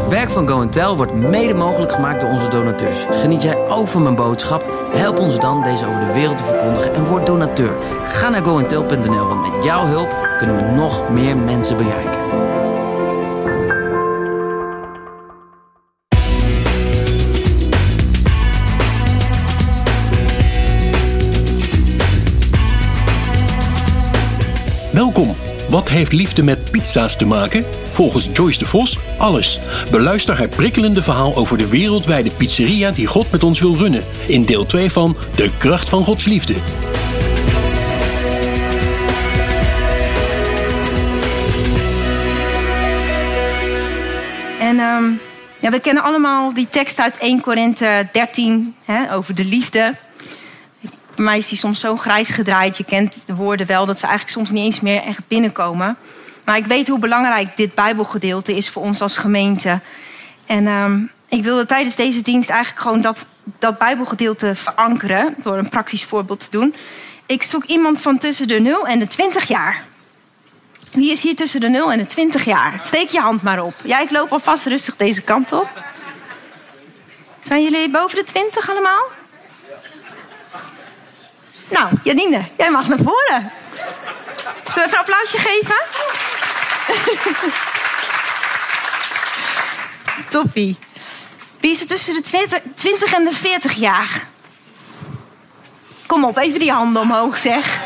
Het werk van Go wordt mede mogelijk gemaakt door onze donateurs. Geniet jij ook van mijn boodschap? Help ons dan deze over de wereld te verkondigen en word donateur. Ga naar goentel.nl, want met jouw hulp kunnen we nog meer mensen bereiken. Welkom. Wat heeft liefde met pizza's te maken? Volgens Joyce de Vos alles. Beluister haar prikkelende verhaal over de wereldwijde pizzeria die God met ons wil runnen. In deel 2 van De kracht van Gods liefde. En ehm, ja, we kennen allemaal die tekst uit 1 Korinthe 13 hè, over de liefde. Bij mij is die soms zo grijs gedraaid. Je kent de woorden wel, dat ze eigenlijk soms niet eens meer echt binnenkomen. Maar ik weet hoe belangrijk dit Bijbelgedeelte is voor ons als gemeente. En ehm, ik wilde tijdens deze dienst eigenlijk gewoon dat, dat Bijbelgedeelte verankeren. Door een praktisch voorbeeld te doen. Ik zoek iemand van tussen de 0 en de 20 jaar. Wie is hier tussen de 0 en de 20 jaar? Steek je hand maar op. Ja, ik loop alvast rustig deze kant op. Zijn jullie boven de 20 allemaal? Nou, Janine, jij mag naar voren. Zullen we even een applausje geven? Toppie. Wie is er tussen de 20, 20 en de 40 jaar? Kom op, even die handen omhoog zeg.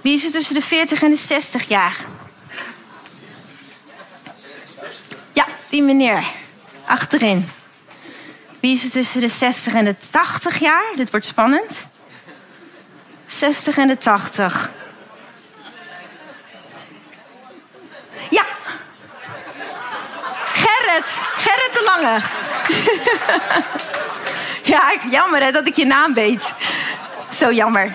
Wie is er tussen de 40 en de 60 jaar? Ja, die meneer. Achterin. Wie is er tussen de 60 en de 80 jaar? Dit wordt spannend. 60 en de 80. Ja. Gerrit. Gerrit de Lange. ja, jammer hè, dat ik je naam weet. Zo jammer.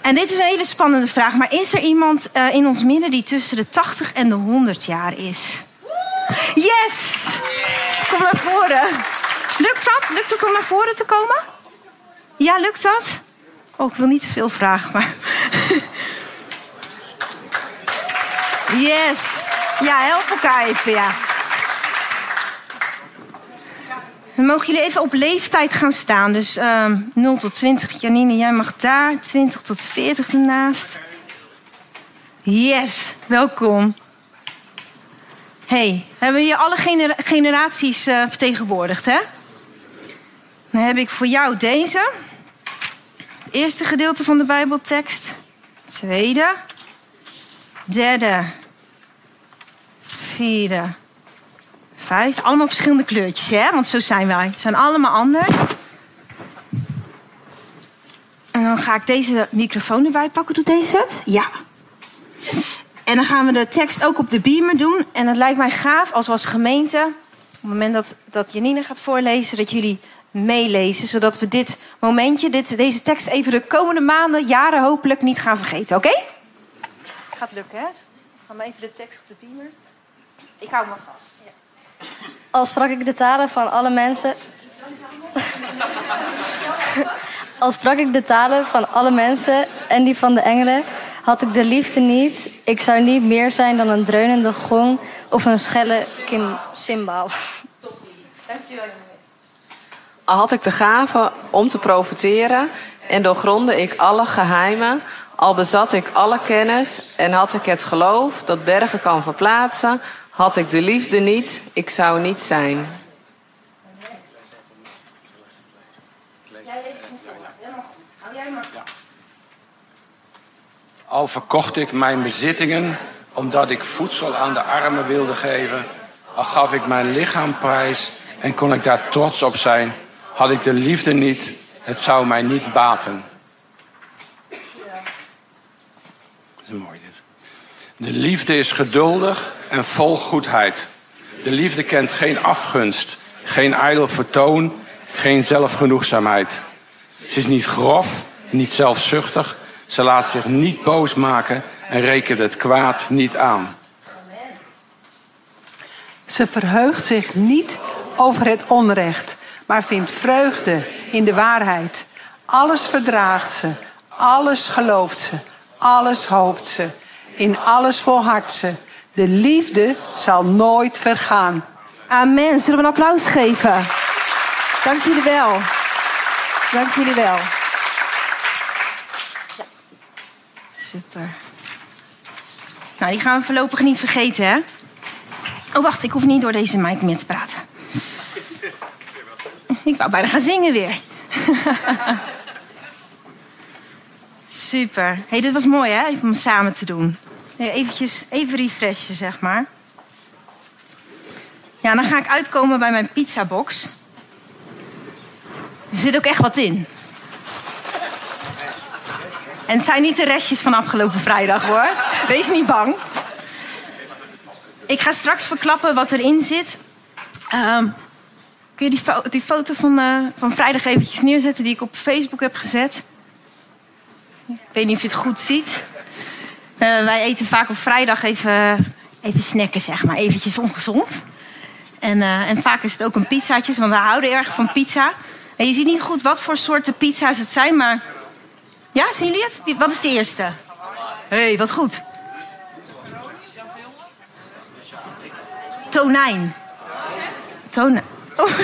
En dit is een hele spannende vraag. Maar is er iemand uh, in ons midden die tussen de 80 en de 100 jaar is? Yes! Kom naar voren. Lukt dat? Lukt het om naar voren te komen? Ja, lukt dat? Oh, ik wil niet te veel vragen, maar. Yes. Ja, help elkaar even, ja. Dan mogen jullie even op leeftijd gaan staan. Dus um, 0 tot 20. Janine, jij mag daar. 20 tot 40 ernaast. Yes, welkom. hey, hebben we hier alle genera generaties uh, vertegenwoordigd, hè? Dan heb ik voor jou deze. Het eerste gedeelte van de Bijbeltekst. Tweede. Derde. Vierde. Vijfde. Allemaal verschillende kleurtjes, hè? Want zo zijn wij. Ze zijn allemaal anders. En dan ga ik deze microfoon erbij pakken. Doet deze het? Ja. En dan gaan we de tekst ook op de beamer doen. En het lijkt mij gaaf als we als gemeente... op het moment dat, dat Janine gaat voorlezen... dat jullie meelezen. Zodat we dit momentje, dit, deze tekst even de komende maanden, jaren hopelijk niet gaan vergeten. Oké? Okay? Gaat lukken, hè? Gaan we even de tekst op de beamer. Ik hou me vast. Ja. Al sprak ik de talen van alle mensen. Al sprak ik de talen van alle mensen en die van de engelen, had ik de liefde niet. Ik zou niet meer zijn dan een dreunende gong of een schelle kim. Dankjewel. Al had ik de gave om te profiteren en doorgronde ik alle geheimen, al bezat ik alle kennis en had ik het geloof dat bergen kan verplaatsen, had ik de liefde niet, ik zou niet zijn. Al verkocht ik mijn bezittingen omdat ik voedsel aan de armen wilde geven, al gaf ik mijn lichaam prijs en kon ik daar trots op zijn had ik de liefde niet, het zou mij niet baten. Dat is mooi dit. De liefde is geduldig en vol goedheid. De liefde kent geen afgunst, geen ijdel vertoon, geen zelfgenoegzaamheid. Ze is niet grof, niet zelfzuchtig. Ze laat zich niet boos maken en rekent het kwaad niet aan. Ze verheugt zich niet over het onrecht, maar vindt vreugde in de waarheid. Alles verdraagt ze, alles gelooft ze, alles hoopt ze. In alles volhardt ze. De liefde zal nooit vergaan. Amen. Zullen we een applaus geven? Dank jullie wel. Dank jullie wel. Super. Nou, die gaan we voorlopig niet vergeten, hè? Oh, wacht, ik hoef niet door deze mic meer te praten. Ik wou bijna gaan zingen weer. Super. hey, dit was mooi, hè? Even om samen te doen. Eventjes, even refreshen, zeg maar. Ja, dan ga ik uitkomen bij mijn pizzabox. Er zit ook echt wat in. En het zijn niet de restjes van afgelopen vrijdag hoor. Wees niet bang. Ik ga straks verklappen wat erin zit. Ehm, kun je die, fo die foto van, uh, van vrijdag eventjes neerzetten die ik op Facebook heb gezet? Ik weet niet of je het goed ziet. Uh, wij eten vaak op vrijdag even, even snacken, zeg maar. Eventjes ongezond. En, uh, en vaak is het ook een pizzaatje, want we houden erg van pizza. En je ziet niet goed wat voor soorten pizza's het zijn, maar... Ja, zien jullie het? Wat is de eerste? Hé, hey, wat goed. Tonijn. Tonijn. Oh.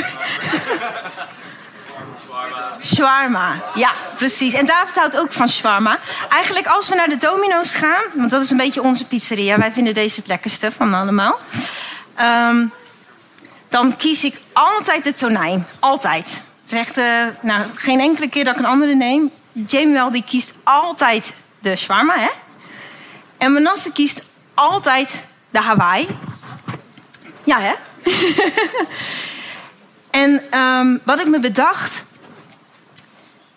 Shawarma. Ja, precies. En David houdt ook van shawarma. Eigenlijk als we naar de Domino's gaan, want dat is een beetje onze pizzeria. Wij vinden deze het lekkerste van allemaal. Um, dan kies ik altijd de tonijn. Altijd. Zegt, uh, nou, geen enkele keer dat ik een andere neem. Jamie die kiest altijd de shawarma, hè? En Manasse kiest altijd de Hawaii. Ja, hè? en um, wat ik me bedacht,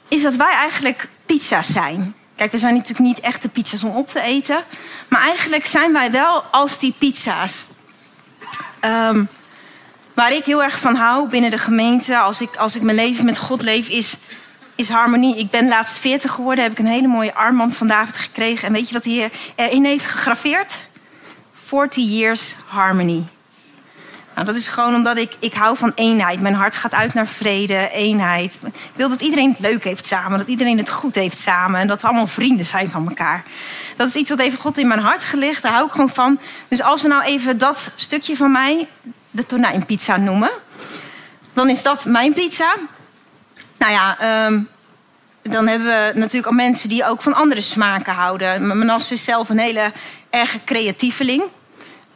is dat wij eigenlijk pizza's zijn. Kijk, we zijn natuurlijk niet echte pizza's om op te eten. Maar eigenlijk zijn wij wel als die pizza's. Um, waar ik heel erg van hou binnen de gemeente, als ik, als ik mijn leven met God leef, is, is harmonie. Ik ben laatst 40 geworden, heb ik een hele mooie armband van David gekregen. En weet je wat hij erin heeft gegraveerd? 40 years harmony. Nou, dat is gewoon omdat ik, ik hou van eenheid. Mijn hart gaat uit naar vrede, eenheid. Ik wil dat iedereen het leuk heeft samen, dat iedereen het goed heeft samen. En dat we allemaal vrienden zijn van elkaar. Dat is iets wat even God in mijn hart gelegd. Daar hou ik gewoon van. Dus als we nou even dat stukje van mij, de tonijnpizza noemen. Dan is dat mijn pizza. Nou ja, um, dan hebben we natuurlijk al mensen die ook van andere smaken houden. Manasse is zelf een hele erg creatieveling.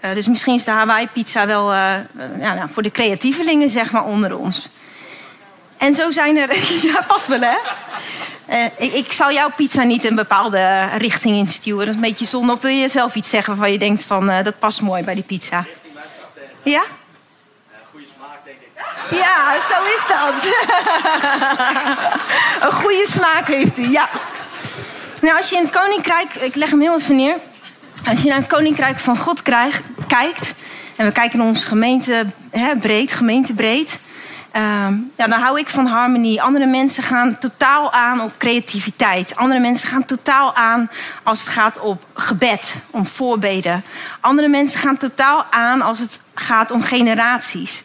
Uh, dus misschien is de Hawaii-pizza wel uh, ja, nou, voor de creatievelingen zeg maar, onder ons. En zo zijn er... ja, pas wel, hè? Ik, ik, zal jouw pizza niet een bepaalde richting instuwen. Dat is een beetje zonde. Of wil je zelf iets zeggen waarvan je denkt van... dat past mooi bij die pizza? Ja? Ja, zo is dat. een goede smaak heeft hij, ja. Nou, als je in het koninkrijk, ik leg hem heel even neer. Als je naar het koninkrijk van God kijkt, en we kijken naar onze gemeente hè, breed, gemeentebreed, uh, ja, dan hou ik van harmonie. Andere mensen gaan totaal aan op creativiteit. Andere mensen gaan totaal aan als het gaat op gebed, om voorbeden. Andere mensen gaan totaal aan als het gaat om generaties.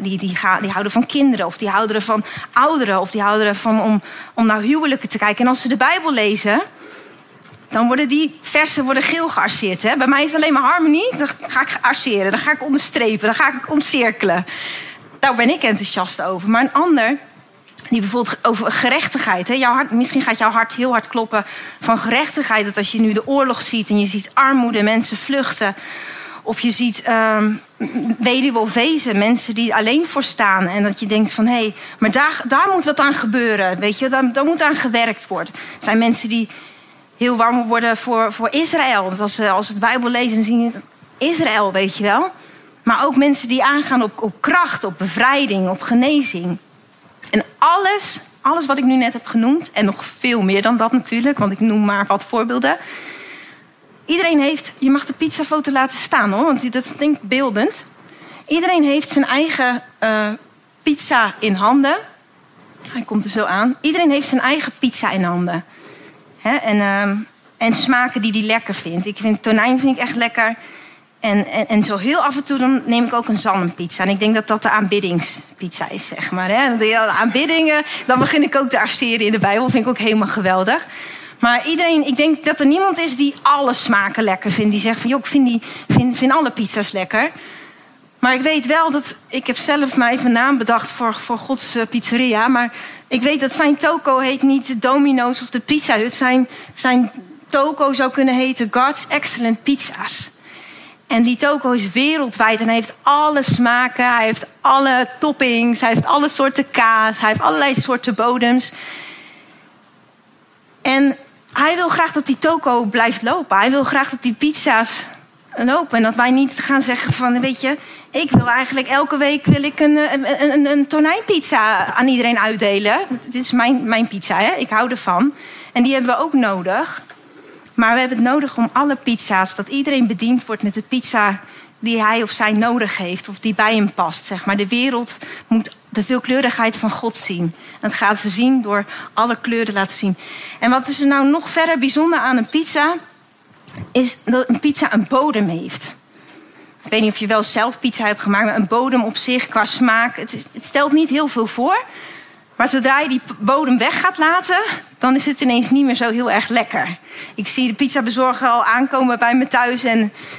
Die, die, gaan, die, houden van kinderen, of die houden van ouderen, of die houden ervan om, om naar huwelijken te kijken. En als ze de Bijbel lezen, dan worden die versen worden geel gearseerd. Hè? Bij mij is het alleen maar harmonie, dan ga ik arceren, dan ga ik onderstrepen, dan ga ik omcirkelen. Daar ben ik enthousiast over. Maar een ander, die bijvoorbeeld over gerechtigheid. Hè? Jouw hart, misschien gaat jouw hart heel hard kloppen van gerechtigheid. Dat als je nu de oorlog ziet en je ziet armoede, mensen vluchten of je ziet um, weduwe wezen, mensen die alleen voor staan. En dat je denkt van, hé, hey, maar daar, daar moet wat aan gebeuren. Weet je, daar, daar moet aan gewerkt worden. Er zijn mensen die heel warm worden voor, voor Israël. Want als ze, als ze het Bijbel lezen, zien ze Israël, weet je wel. Maar ook mensen die aangaan op, op kracht, op bevrijding, op genezing. En alles, alles wat ik nu net heb genoemd, en nog veel meer dan dat natuurlijk, want ik noem maar wat voorbeelden Iedereen heeft, je mag de pizzafoto laten staan hoor, want dat ik beeldend. Iedereen heeft zijn eigen uh, pizza in handen. Hij komt er zo aan. Iedereen heeft zijn eigen pizza in handen. En, uh, en smaken die hij lekker vindt. Ik vind tonijn vind ik echt lekker. En, en, en, zo heel af en toe dan neem ik ook een zalmpizza. En ik denk dat dat de aanbiddingspizza is, zeg maar. Hè? De aanbiddingen, dan begin ik ook te arceren in de Bijbel. Vind ik ook helemaal geweldig. Maar iedereen, ik denk dat er niemand is die alle smaken lekker vindt. Die zegt van, joh, ik vind, die, vind, vind alle pizza's lekker. Maar ik weet wel dat, ik heb zelf mijn even naam bedacht voor, voor Gods eh, pizzeria. Maar ik weet dat zijn toko heet niet de Domino's of de Pizza Hut. Zijn, zijn toko zou kunnen heten God's Excellent Pizza's. En die toko is wereldwijd en hij heeft alle smaken. Hij heeft alle toppings, hij heeft alle soorten kaas, hij heeft allerlei soorten bodems. En hij wil graag dat die toko blijft lopen. Hij wil graag dat die pizza's lopen. En dat wij niet gaan zeggen van, weet je, ik wil eigenlijk elke week wil ik een, een, een, een tonijnpizza aan iedereen uitdelen. Dit is mijn, mijn pizza, hè? ik hou ervan. En die hebben we ook nodig. Maar we hebben het nodig om alle pizza's, dat iedereen bediend wordt met de pizza die hij of zij nodig heeft, of die bij hem past. Zeg maar. De wereld moet de veelkleurigheid van God zien. En dat gaat ze zien door alle kleuren te laten zien. En wat is er nou nog verder bijzonder aan een pizza? Is dat een pizza een bodem heeft. Ik weet niet of je wel zelf pizza hebt gemaakt, maar een bodem op zich qua smaak, het, stelt niet heel veel voor. Maar zodra je die bodem weg gaat laten, dan is het ineens niet meer zo heel erg lekker. Ik zie de pizzabezorger al aankomen bij me thuis en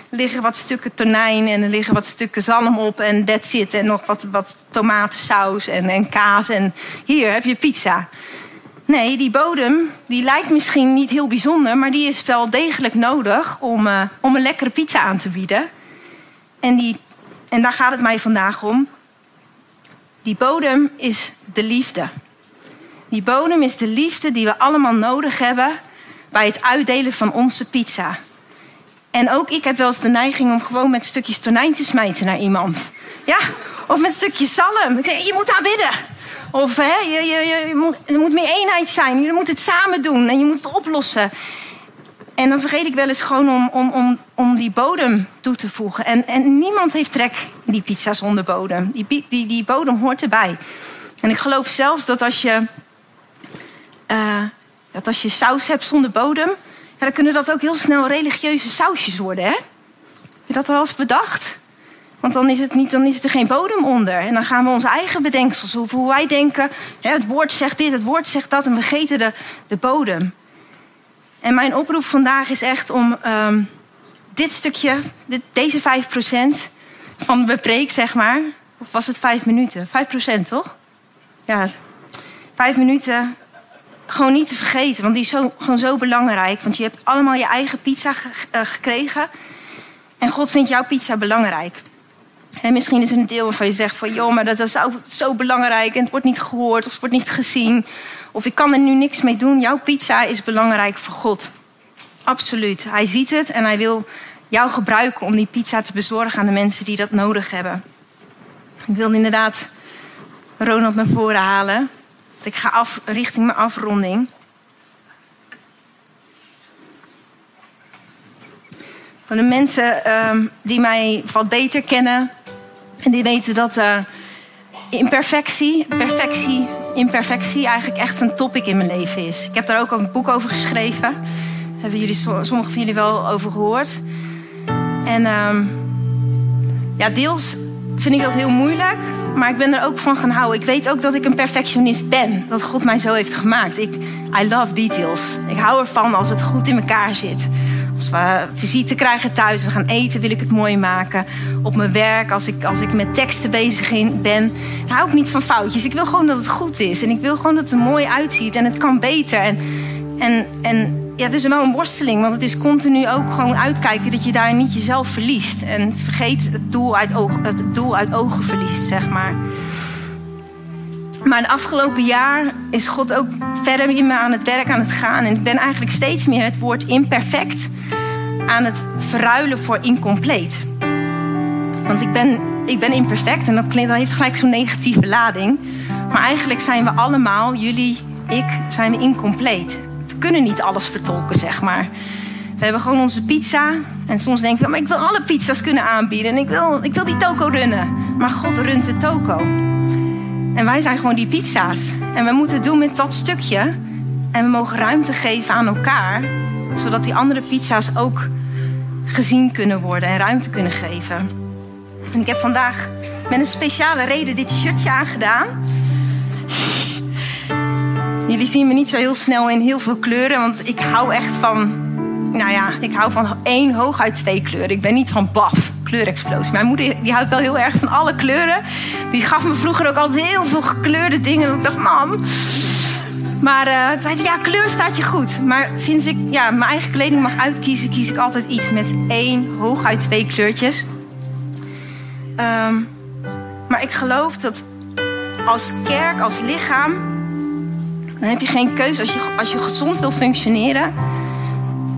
er liggen wat stukken tonijn en er liggen wat stukken zalm op en that's it. En nog wat, wat tomatensaus en, en kaas en hier heb je pizza. Nee, die bodem die lijkt misschien niet heel bijzonder, maar die is wel degelijk nodig om, uh, om een lekkere pizza aan te bieden. En, die, en daar gaat het mij vandaag om. Die bodem is de liefde. Die bodem is de liefde die we allemaal nodig hebben bij het uitdelen van onze pizza. En ook ik heb wel eens de neiging om gewoon met stukjes tonijn te smijten naar iemand. Ja, of met stukjes zalm. Je moet aanbidden. Of hè, je, je, je moet, er moet meer eenheid zijn. Je moet het samen doen en je moet het oplossen. En dan vergeet ik wel eens gewoon om, om, om, om die bodem toe te voegen. En, en niemand heeft trek in die pizza zonder bodem. Die, die, die bodem hoort erbij. En ik geloof zelfs dat als je, dat als je saus hebt zonder bodem... Ja, dan kunnen dat ook heel snel religieuze sausjes worden. Hè? Heb je dat al eens bedacht? Want dan is, het niet, dan is er geen bodem onder. En dan gaan we onze eigen bedenksels, hoe wij denken... Ja, het woord zegt dit, het woord zegt dat... en we vergeten de, de bodem. En mijn oproep vandaag is echt om um, dit stukje, dit, deze 5% van de preek, zeg maar. Of was het 5 minuten? 5% toch? Ja, 5 minuten. Gewoon niet te vergeten, want die is zo, gewoon zo belangrijk. Want je hebt allemaal je eigen pizza ge, uh, gekregen. En God vindt jouw pizza belangrijk. En misschien is er een deel waarvan je zegt van... joh, maar dat is zo, zo belangrijk en het wordt niet gehoord of het wordt niet gezien. Of ik kan er nu niks mee doen. Jouw pizza is belangrijk voor God. Absoluut. Hij ziet het en hij wil jou gebruiken om die pizza te bezorgen aan de mensen die dat nodig hebben. Ik wil inderdaad Ronald naar voren halen. Ik ga af, richting mijn afronding. Van de mensen uh, die mij wat beter kennen en die weten dat uh, imperfectie, perfectie, imperfectie eigenlijk echt een topic in mijn leven is. Ik heb daar ook een boek over geschreven. Daar hebben jullie, sommigen van jullie wel over gehoord. En uh, ja, deels vind ik dat heel moeilijk, maar ik ben er ook van gaan houden. Ik weet ook dat ik een perfectionist ben, dat God mij zo heeft gemaakt. Ik, I love details. Ik hou ervan als het goed in elkaar zit. Als we visite krijgen thuis, we gaan eten, wil ik het mooi maken. Op mijn werk, als ik, als ik met teksten bezig ben, hou ik niet van foutjes. Ik wil gewoon dat het goed is. En ik wil gewoon dat het er mooi uitziet en het kan beter. En, en, en ja, het is wel een worsteling, want het is continu ook gewoon uitkijken dat je daar niet jezelf verliest. En vergeet het doel uit, oog, het doel uit ogen verliest, zeg maar. Maar het afgelopen jaar is God ook verder in me aan het werk aan het gaan. En ik ben eigenlijk steeds meer het woord imperfect aan het verruilen voor incompleet. Want ik ben, ik ben imperfect en dat, klinkt, dat heeft gelijk zo'n negatieve lading. Maar eigenlijk zijn we allemaal, jullie, ik, zijn we incompleet. We kunnen niet alles vertolken, zeg maar. We hebben gewoon onze pizza. En soms denken we, maar ik wil alle pizza's kunnen aanbieden. En ik wil, ik wil die toko runnen. Maar God runt de toko. En wij zijn gewoon die pizza's. En we moeten het doen met dat stukje. En we mogen ruimte geven aan elkaar. Zodat die andere pizza's ook gezien kunnen worden en ruimte kunnen geven. En ik heb vandaag met een speciale reden dit shirtje aangedaan. Jullie zien me niet zo heel snel in heel veel kleuren, want ik hou echt van, nou ja, ik hou van één, hooguit twee kleuren. Ik ben niet van baf, kleurexplosie. Mijn moeder die houdt wel heel erg van alle kleuren. Die gaf me vroeger ook altijd heel veel gekleurde dingen. En ik dacht, mam. Maar toen zei ja, kleur staat je goed. Maar sinds ik ja, mijn eigen kleding mag uitkiezen, kies ik altijd iets met één, hooguit twee kleurtjes. Ehm, maar ik geloof dat als kerk, als lichaam, dan heb je geen keuze. Als je, als je gezond wil functioneren,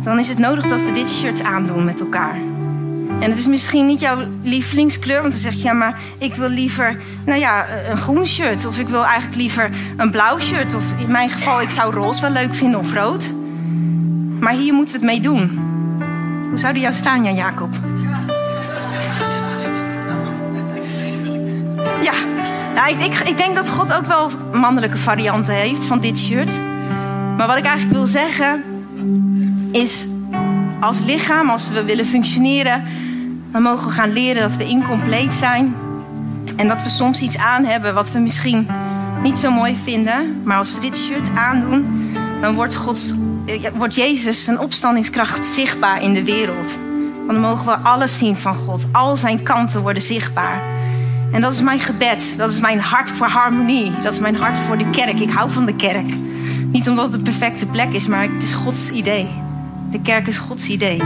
dan is het nodig dat we dit shirt aandoen met elkaar. En het is misschien niet jouw lievelingskleur, want dan zeg je ja, maar ik wil liever, nou ja, een groen shirt. Of ik wil eigenlijk liever een blauw shirt. Of in mijn geval, ik zou roze wel leuk vinden of rood. Maar hier moeten we het mee doen. Hoe zou die jou staan, Jan Jacob? Ja, nou, ik, ik, ik denk dat God ook wel mannelijke varianten heeft van dit shirt. Maar wat ik eigenlijk wil zeggen is, als lichaam, als we willen functioneren, dan mogen we gaan leren dat we incompleet zijn. En dat we soms iets aan hebben wat we misschien niet zo mooi vinden. Maar als we dit shirt aandoen, dan wordt, Gods, eh, wordt Jezus zijn opstandingskracht zichtbaar in de wereld. Want dan mogen we alles zien van God. Al zijn kanten worden zichtbaar. En dat is mijn gebed. Dat is mijn hart voor harmonie. Dat is mijn hart voor de kerk. Ik hou van de kerk. Niet omdat het de perfecte plek is, maar het is Gods idee. De kerk is Gods idee.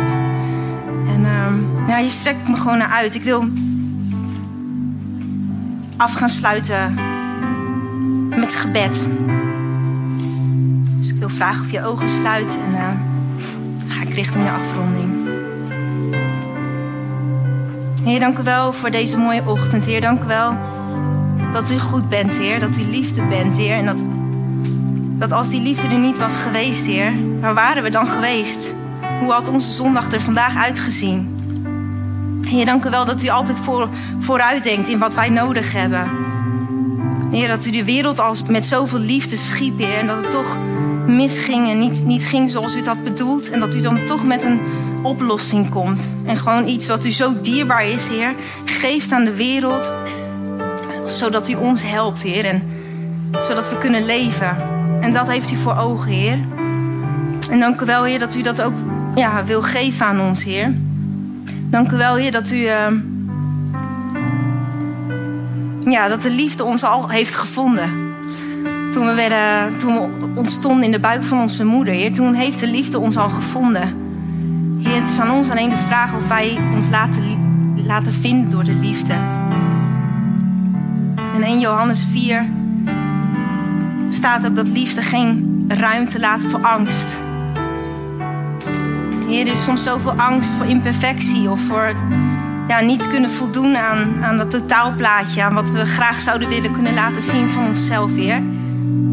Uh, ja, je strekt me gewoon naar uit. Ik wil af gaan sluiten met gebed. Dus ik wil vragen of je ogen sluit en uh, ga ik richting de afronding. Heer, dank u wel voor deze mooie ochtend. Heer, dank u wel dat u goed bent, Heer. Dat u liefde bent, Heer. En dat, dat als die liefde er niet was geweest, Heer, waar waren we dan geweest? Hoe had onze zondag er vandaag uitgezien? Heer, dank u wel dat u altijd voor, vooruit denkt in wat wij nodig hebben. Heer, dat u de wereld als met zoveel liefde schiep, Heer. En dat het toch misging en niet, niet ging zoals u het had bedoeld. En dat u dan toch met een oplossing komt. En gewoon iets wat u zo dierbaar is, Heer, geeft aan de wereld. Zodat u ons helpt, Heer. En zodat we kunnen leven. En dat heeft u voor ogen, Heer. En dank u wel, Heer, dat u dat ook ja, wil geven aan ons, Heer. Dank u wel, Heer, dat u. Uh, ja, dat de liefde ons al heeft gevonden. Toen we, werden, toen we ontstonden in de buik van onze moeder, Heer, toen heeft de liefde ons al gevonden. Heer, het is aan ons alleen de vraag of wij ons laten, laten vinden door de liefde. En in Johannes 4 staat ook dat liefde geen ruimte laat voor angst. Heer, er is soms zoveel angst voor imperfectie of voor ja, niet kunnen voldoen aan, aan dat totaalplaatje, aan wat we graag zouden willen kunnen laten zien van onszelf, Heer.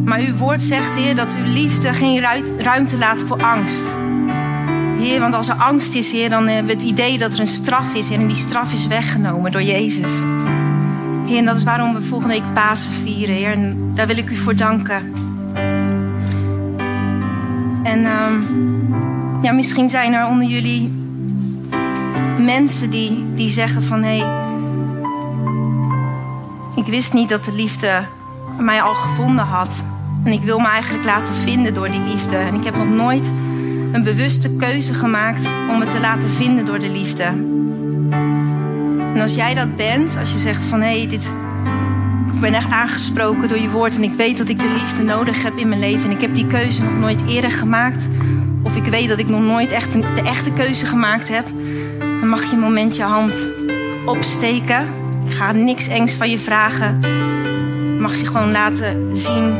Maar uw woord zegt, Heer, dat uw liefde geen ruimte laat voor angst. Heer, want als er angst is, Heer, dan hebben we het idee dat er een straf is. En die straf is weggenomen door Jezus. Heer, en dat is waarom we volgende week Pasen vieren, Heer. En daar wil ik u voor danken. En um, ja, misschien zijn er onder jullie mensen die, die zeggen van... hé, hey, ik wist niet dat de liefde mij al gevonden had. En ik wil me eigenlijk laten vinden door die liefde. En ik heb nog nooit een bewuste keuze gemaakt om me te laten vinden door de liefde. En als jij dat bent, als je zegt van hé, hey, dit, ik ben echt aangesproken door je woord en ik weet dat ik de liefde nodig heb in mijn leven en ik heb die keuze nog nooit eerder gemaakt, of ik weet dat ik nog nooit echt een, de echte keuze gemaakt heb, dan mag je een moment je hand opsteken. Ik ga niks engs van je vragen. Mag je gewoon laten zien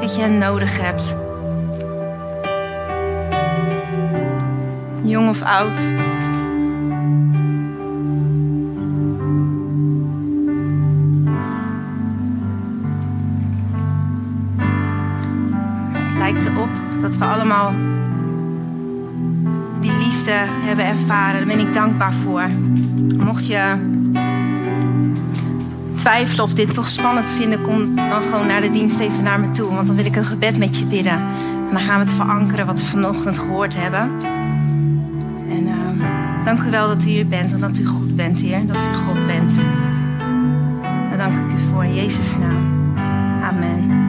dat je hem nodig hebt. Jong of oud. Het lijkt erop dat we allemaal liefde hebben ervaren. Daar ben ik dankbaar voor. Mocht je twijfelen of dit toch spannend vinden, kom dan gewoon naar de dienst even naar me toe. Want dan wil ik een gebed met je bidden. En dan gaan we het verankeren wat we vanochtend gehoord hebben. En uh, dank u wel dat u hier bent en dat u goed bent, Heer. Dat u God bent. Daar dank ik u voor in Jezus' naam. Amen.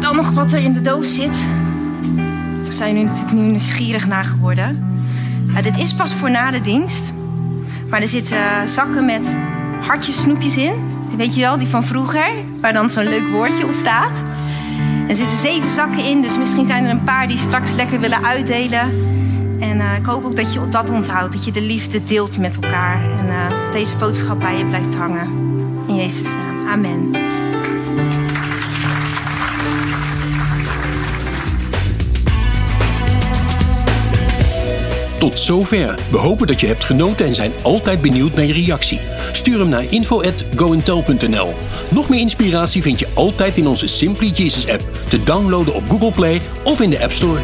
dan nog wat er in de doos zit? Zijn jullie natuurlijk nu nieuwsgierig naar geworden. Dit is pas voor na de dienst. Maar er zitten zakken met hartjes, snoepjes in. Die weet je wel, die van vroeger. Waar dan zo'n leuk woordje op staat. Er zitten zeven zakken in, dus misschien zijn er een paar die straks lekker willen uitdelen. En uh, ik hoop ook dat je dat onthoudt, dat je de liefde deelt met elkaar. En uh, deze boodschap bij je blijft hangen. In Jezus' naam. Amen. Tot zover. We hopen dat je hebt genoten en zijn altijd benieuwd naar je reactie. Stuur hem naar info@goentel.nl. Nog meer inspiratie vind je altijd in onze Simply Jesus app, te downloaden op Google Play of in de App Store.